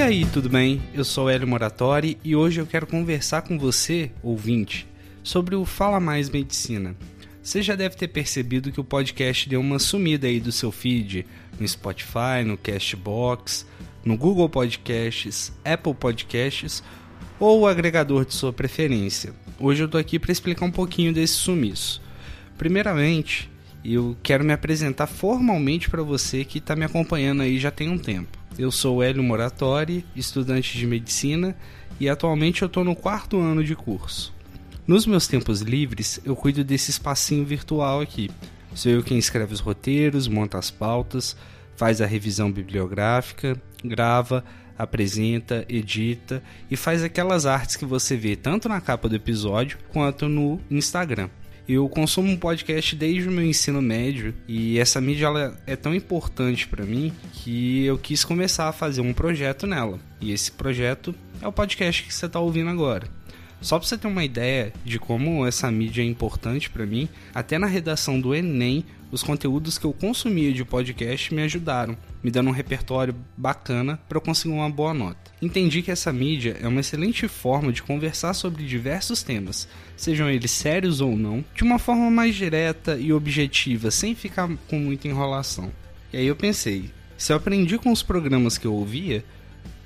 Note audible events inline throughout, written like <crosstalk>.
E aí, tudo bem? Eu sou Hélio Moratori e hoje eu quero conversar com você, ouvinte, sobre o Fala Mais Medicina. Você já deve ter percebido que o podcast deu uma sumida aí do seu feed no Spotify, no Castbox, no Google Podcasts, Apple Podcasts ou o agregador de sua preferência. Hoje eu tô aqui para explicar um pouquinho desse sumiço. Primeiramente, eu quero me apresentar formalmente para você que está me acompanhando aí já tem um tempo. Eu sou Hélio Moratori, estudante de medicina e atualmente eu estou no quarto ano de curso. Nos meus tempos livres, eu cuido desse espacinho virtual aqui. Sou eu quem escreve os roteiros, monta as pautas, faz a revisão bibliográfica, grava, apresenta, edita e faz aquelas artes que você vê tanto na capa do episódio quanto no Instagram. Eu consumo um podcast desde o meu ensino médio e essa mídia é tão importante para mim que eu quis começar a fazer um projeto nela. E esse projeto é o podcast que você está ouvindo agora. Só para você ter uma ideia de como essa mídia é importante para mim, até na redação do Enem, os conteúdos que eu consumia de podcast me ajudaram, me dando um repertório bacana para eu conseguir uma boa nota. Entendi que essa mídia é uma excelente forma de conversar sobre diversos temas, sejam eles sérios ou não, de uma forma mais direta e objetiva, sem ficar com muita enrolação. E aí eu pensei, se eu aprendi com os programas que eu ouvia,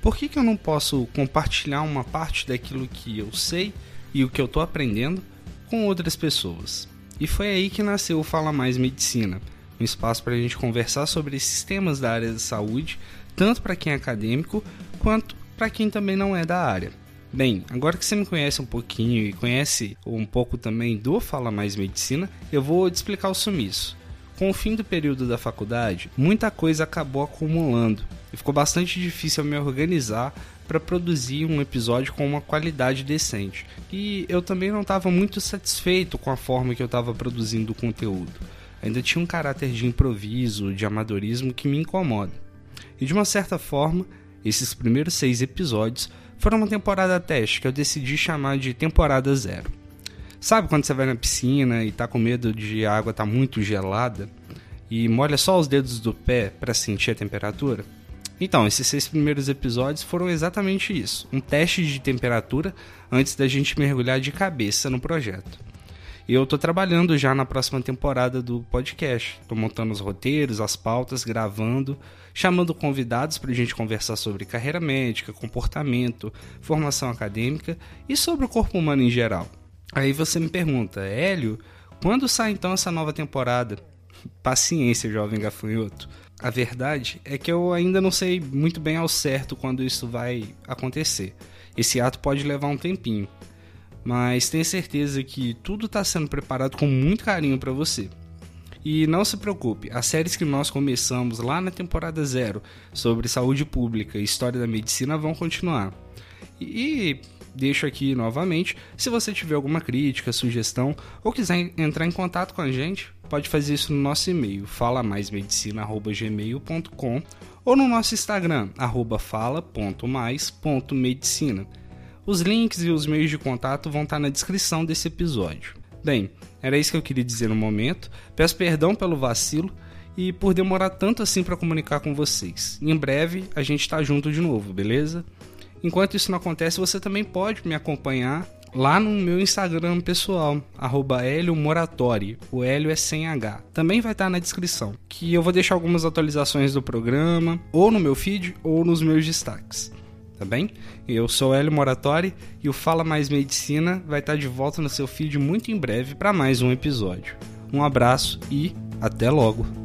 por que, que eu não posso compartilhar uma parte daquilo que eu sei e o que eu estou aprendendo com outras pessoas? E foi aí que nasceu o Fala Mais Medicina, um espaço para a gente conversar sobre esses temas da área da saúde, tanto para quem é acadêmico quanto para quem também não é da área. Bem, agora que você me conhece um pouquinho e conhece um pouco também do Fala Mais Medicina, eu vou te explicar o sumiço. Com o fim do período da faculdade, muita coisa acabou acumulando e ficou bastante difícil me organizar para produzir um episódio com uma qualidade decente. E eu também não estava muito satisfeito com a forma que eu estava produzindo o conteúdo. Ainda tinha um caráter de improviso, de amadorismo que me incomoda. E de uma certa forma, esses primeiros seis episódios foram uma temporada teste que eu decidi chamar de temporada zero. Sabe quando você vai na piscina e tá com medo de a água tá muito gelada e molha só os dedos do pé para sentir a temperatura? Então, esses seis primeiros episódios foram exatamente isso: um teste de temperatura antes da gente mergulhar de cabeça no projeto. E eu tô trabalhando já na próxima temporada do podcast. Tô montando os roteiros, as pautas, gravando, chamando convidados para a gente conversar sobre carreira médica, comportamento, formação acadêmica e sobre o corpo humano em geral. Aí você me pergunta, Hélio, quando sai então essa nova temporada? <laughs> Paciência, jovem gafanhoto. A verdade é que eu ainda não sei muito bem ao certo quando isso vai acontecer. Esse ato pode levar um tempinho, mas tenha certeza que tudo está sendo preparado com muito carinho para você. E não se preocupe, as séries que nós começamos lá na temporada zero sobre saúde pública e história da medicina vão continuar. E deixo aqui novamente. Se você tiver alguma crítica, sugestão ou quiser entrar em contato com a gente, pode fazer isso no nosso e-mail, falamaismedicina.gmail.com ou no nosso Instagram, fala.mais.medicina. Os links e os meios de contato vão estar na descrição desse episódio. Bem, era isso que eu queria dizer no momento. Peço perdão pelo vacilo e por demorar tanto assim para comunicar com vocês. Em breve a gente está junto de novo, beleza? Enquanto isso não acontece, você também pode me acompanhar lá no meu Instagram pessoal, arroba Moratori. O Hélio é sem H. Também vai estar na descrição. Que eu vou deixar algumas atualizações do programa, ou no meu feed, ou nos meus destaques. Tá bem? Eu sou Hélio Moratori e o Fala Mais Medicina vai estar de volta no seu feed muito em breve para mais um episódio. Um abraço e até logo!